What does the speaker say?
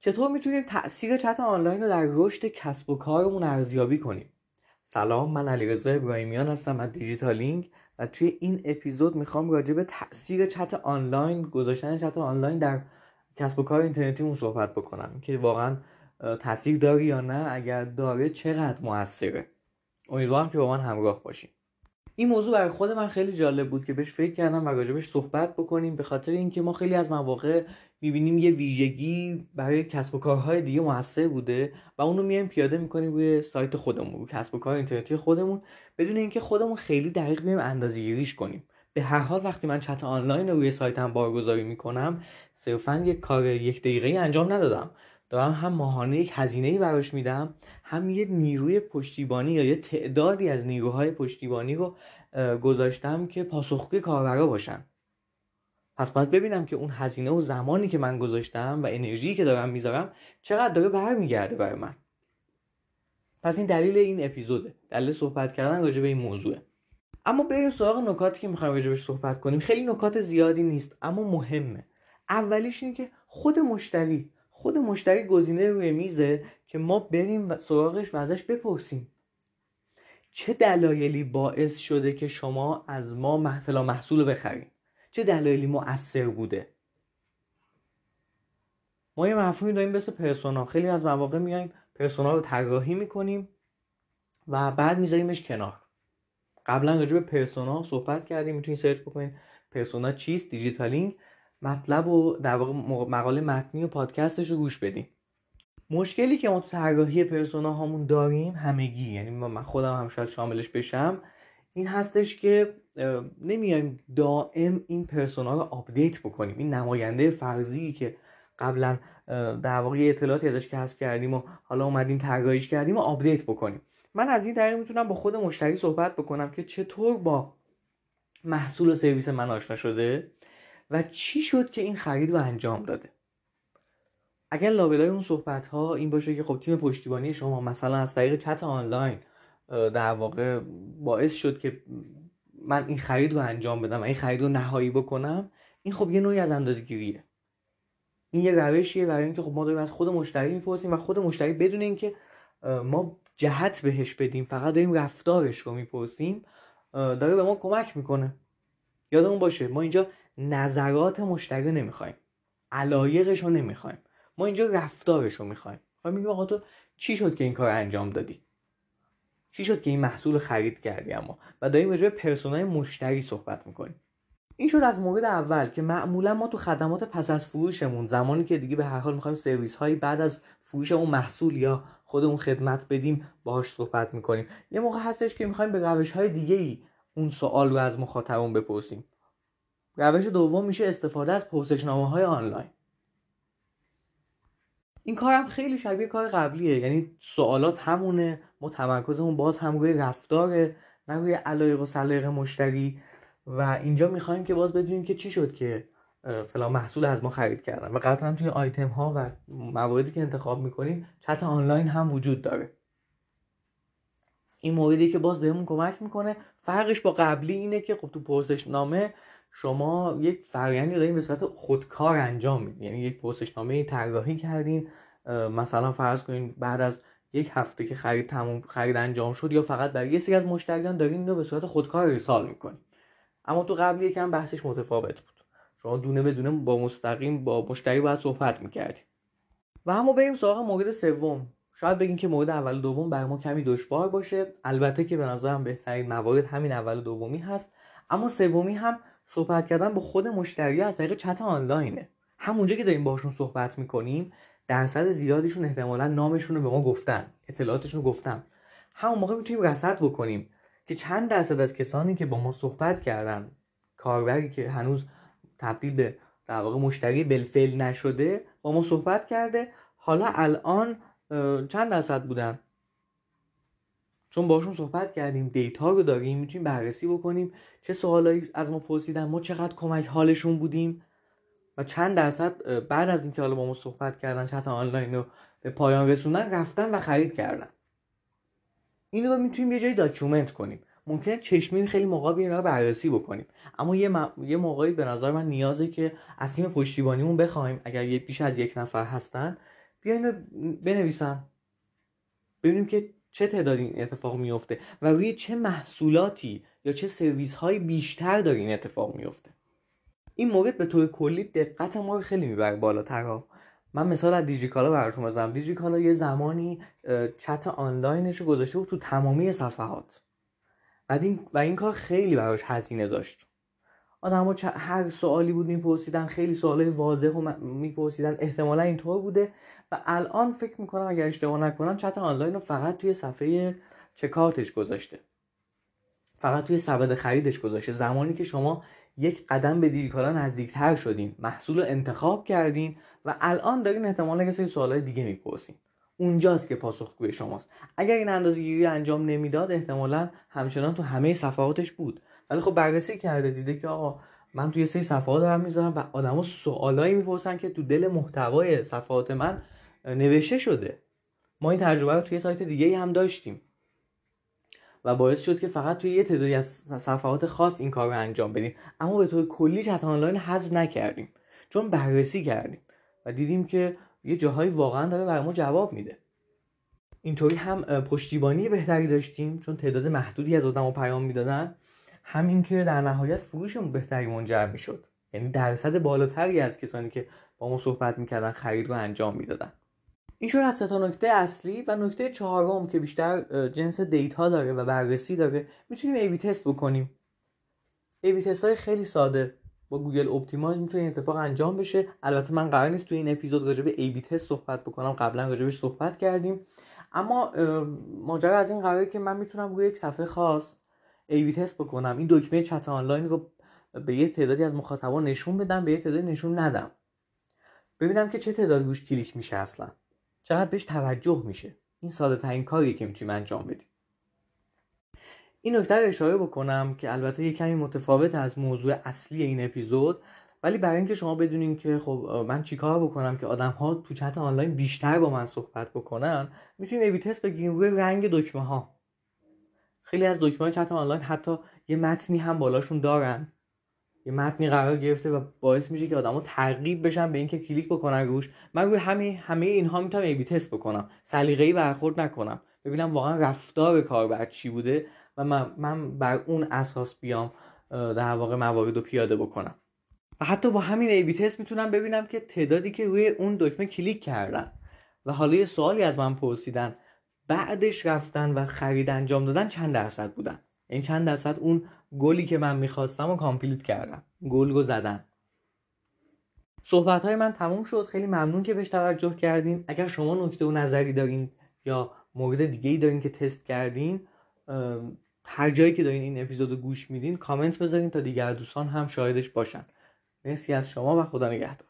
چطور می‌تونیم تاثیر چت آنلاین رو در رشد کسب و کارمون ارزیابی کنیم؟ سلام من علیرضا ابراهیمیان هستم از دیجیتالینگ و توی این اپیزود می‌خوام راجع به تاثیر چت آنلاین گذاشتن چت آنلاین در کسب و کار اینترنتیمون صحبت بکنم که واقعا تاثیر داری یا نه اگر داره چقدر موثره. امیدوارم که با من همراه باشیم این موضوع برای خود من خیلی جالب بود که بهش فکر کردم و راجبش صحبت بکنیم به خاطر اینکه ما خیلی از مواقع می‌بینیم یه ویژگی برای کسب و کارهای دیگه موثر بوده و اونو میایم پیاده می‌کنیم روی سایت خودمون روی کسب و کار اینترنتی خودمون. بدون اینکه خودمون خیلی دقیق بیایم اندازه‌گیریش کنیم. به هر حال وقتی من چت آنلاین رو روی سایتم بارگذاری می‌کنم صرفا یک کار یک دقیقه انجام ندادم. دارم هم ماهانه یک هزینه ای براش میدم هم یه نیروی پشتیبانی یا یه تعدادی از نیروهای پشتیبانی رو گذاشتم که پاسخگوی کاربرا باشن. پس باید ببینم که اون هزینه و زمانی که من گذاشتم و انرژی که دارم می‌ذارم چقدر داره برمیگرده برای من. پس این دلیل این اپیزوده. دلیل صحبت کردن راجع به این موضوعه اما بریم سراغ نکاتی که می‌خوایم راجع بهش صحبت کنیم. خیلی نکات زیادی نیست اما مهمه. اولیش اینه که خود مشتری خود مشتری گزینه روی میزه که ما بریم سراغش و ازش بپرسیم. چه دلایلی باعث شده که شما از ما محفلا محصول بخریم چه دلایلی مؤثر بوده؟ ما یه مفهومی داریم مثل persona. خیلی از مواقع میایم persona رو طراحی می‌کنیم و بعد میذاریمش کنار. قبلا راجع به persona صحبت کردیم. می‌تونید search بکنید. persona چیست؟ دیجیتالینگ. مطلب و در واقع مقاله متنی و پادکستش رو گوش بدیم مشکلی که ما تو طراحی persona هامون داریم همگی یعنی من خودم هم شاید شاملش بشم این هستش که نمیایم دائم این persona رو update بکنیم. این نماینده فرضی که قبلا در واقع اطلاعاتی ازش کسب کردیم و حالا اومدیم طراحیش کردیم و update بکنیم. من از این طریق می‌تونم با خود مشتری صحبت بکنم که چطور با محصول و سرویس من آشنا شده و چی شد که این خرید رو انجام داده. اگر لابلای اون صحبت ها این باشه که خب تیم پشتیبانی شما مثلا از طریق چت آنلاین در واقع باعث شد که من این خرید رو انجام بدم و این خرید رو نهایی بکنم این خب یه نوعی از اندازگیریه این یه روشیه برای اینکه خب ما داریم از خود مشتری می‌پرسیم و خود مشتری بدون اینکه ما جهت بهش بدیم فقط داریم رفتارش رو می‌پرسیم داره به ما کمک می‌کنه. یادمون باشه ما اینجا نظرات مشتری نمی‌خوایم علایقش رو نمی‌خوایم. ما اینجا رفتارش رو می‌خوایم. و میگیم آقا تو چی شد که این کار انجام دادی؟ چی شد که این محصول خرید کردی اما؟ و داریم راجع به پرسونای مشتری صحبت می‌کنیم. این شد از مورد اول که معمولا ما تو خدمات پس از فروشمون زمانی که دیگه به هر حال می‌خوایم سرویس هایی بعد از فروش اون محصول یا خود اون خدمت بدیم باهاش صحبت می‌کنیم. یه موقع هستش که می‌خوایم به روش های دیگه ای اون سوال رو از مخاطبمون بپرسیم. روش دوم میشه استفاده از پرسشنامه های آنلاین. این کارم خیلی شبیه کار قبلیه. یعنی سوالات همونه ما تمرکزمون باز هم روی رفتاره نه روی علایق و سلایق مشتری. و اینجا می‌خوایم که باز بدونیم که چی شد که فلان محصول از ما خرید کردن. و قطعا توی آیتم ها و مواردی که انتخاب می‌کنیم چت آنلاین هم وجود داره. این موردی که باز بهمون کمک می‌کنه. فرقش با قبلی اینه که خب تو پرسشنامه شما یک فرآیندی دارین به صورت خودکار انجام میدین. یعنی یک پرسشنامه طراحی کردین. مثلا فرض کنین بعد از یک هفته که خرید تموم خرید انجام شد یا فقط برای یه سری از مشتریان دارین اینو به صورت خودکار ارسال می‌کنین. اما تو قبل یکم بحثش متفاوت بود. شما دونه به دونه با مستقیم با مشتری باید صحبت می‌کردیم و اما بریم سراغ مورد سوم. شاید بگیم که مورد اول و دوم بر ما کمی دشوار باشه. البته که به نظرم بهترین موارد همین اول و دومی هست. اما سومی هم صحبت کردن با خود مشتری از طریق چت آنلاینه. همونجا که داریم باشون صحبت می‌کنیم درصد زیادیشون احتمالا نامشون رو به ما گفتن اطلاعاتشون رو گفتن. همون موقع می‌تونیم رصد بکنیم که چند درصد از کسانی که با ما صحبت کردن کاربری که هنوز تبدیل به در واقع مشتری بلفل نشده با ما صحبت کرده حالا الان چند درصد بودن چون باشون صحبت کردیم دیتا رو داریم می‌تونیم بررسی بکنیم. چه سوالایی از ما پرسیدن ما چقدر کمک حالشون بودیم؟ و چند درصد بعد از اینکه حالا با ما صحبت کردن چت آنلاین رو به پایان رسوندن رفتن و خرید کردن. این رو می‌تونیم یه جایی document کنیم. ممکنه چشمی خیلی موقع اینا رو بررسی بکنیم. اما یه, م... یه موقعی به نظر من نیازه که از تیم پشتیبانیمون بخوایم اگر یه بیش از یک نفر هستن بیاین بنویسن ببینیم که چه تعدادی این اتفاق میفته و روی چه محصولاتی یا چه سرویس های بیشتر داره این اتفاق میفته. این مورد به طور کلی دقت ما رو خیلی می‌بره بالاتر من مثال از دیجیکالا براتون بزنم. دیجیکالا یه زمانی چت آنلاینش رو گذاشته بود تو تمامی صفحات. و این, و این کار خیلی براش هزینه داشت. آدم هر سوالی بود میپرسیدن خیلی سوالای واضح و میپرسیدن. احتمالا اینطور بوده. و الان فکر می‌کنم اگر اشتباه نکنم چت آنلاین رو فقط توی صفحه چکارتش گذاشته. فقط توی سبد خریدش گذاشته. زمانی که شما یک قدم به دیجیکالا نزدیکتر شدین محصول رو انتخاب کردین و الان دارین احتمالا یه سری سوالای دیگه می‌پرسین. اونجاست که پاسخگوی شماست. اگر این اندازه گیری انجام نمی‌داد احتمالا همچنان تو همه صفحاتش بود. ولی خب بررسی کرده دیده که آقا من توی سری صفحات دارم می‌ذارم و آدما سوالایی می‌پرسن که تو دل محتوای صفحات من نوشته شده. ما این تجربه رو توی سایت دیگه هم داشتیم. و باعث شد که فقط توی یه تعدادی از صفحات خاص این کار رو انجام بدیم. اما به طور کلی چت آنلاین حذف نکردیم. چون بررسی کردیم و دیدیم که یه جاهایی واقعا داره بر ما جواب میده. اینطوری هم پشتیبانی بهتری داشتیم چون تعداد محدودی از آدم پیام می‌دادن. همین که در نهایت فروشمون بهتری منجر می‌شد. یعنی درصد بالاتری از کسانی که با ما صحبت می‌کردن خرید رو انجام می‌دادن. این شد از تا نکته اصلی و نکته چهارم که بیشتر جنس data داره و بررسی داره. می‌تونیم A/B test بکنیم. A/B test های خیلی ساده. با Google Optimize می‌تونه این اتفاق انجام بشه. البته من قرار نیست تو این اپیزود راجع به A/B test صحبت بکنم. قبلا راجبش صحبت کردیم. اما ماجرا از این قراره که من می‌تونم روی یک صفحه خاص A/B test بکنم. این دکمه چت آنلاین رو به یه تعدادی از مخاطبان نشون بدم به یه تعدادی نشون ندم. ببینم که چه تعداد روش کلیک میشه اصلا. چقدر بهش توجه میشه. این ساده ترین کاریه که می‌تونیم انجام بدیم. این نکته رو اشاره بکنم که البته یه کمی متفاوت از موضوع اصلی این اپیزود ولی برای اینکه شما بدونین که خب من چیکار بکنم که آدم ها تو چت آنلاین بیشتر با من صحبت بکنن می‌تونیم ای تست بگیریم روی رنگ دکمه ها خیلی از دکمه چت آنلاین حتی یه متنی هم بالاشون دارن. یه متنی قرار گرفته و باعث میشه که آدما ترغیب بشن به اینکه کلیک بکنن روش. من روی همه همه اینها می‌تونم A/B test بکنم. سلیقه‌ای برخورد نکنم. ببینم واقعا رفتار کاربر چی بوده و من, من بر اون اساس بیام در واقع موارد رو پیاده بکنم. و حتی با همین A/B test می‌تونم ببینم که تعدادی که روی اون دکمه کلیک کردن و حالا یه سوالی از من پرسیدن. بعدش رفتن و خرید انجام دادن چند درصد بودن. این چند درصد اون گلی که من می‌خواستم و complete کردم. گل رو زدن. صحبت های من تموم شد. خیلی ممنون که بهش توجه کردین. اگر شما نکته و نظری دارین یا مورد دیگه ای دارین که تست کردین هر جایی که دارین این اپیزود رو گوش میدین کامنت بذارین تا دیگر دوستان هم شاهدش باشن. مرسی از شما و خدا نگهدار.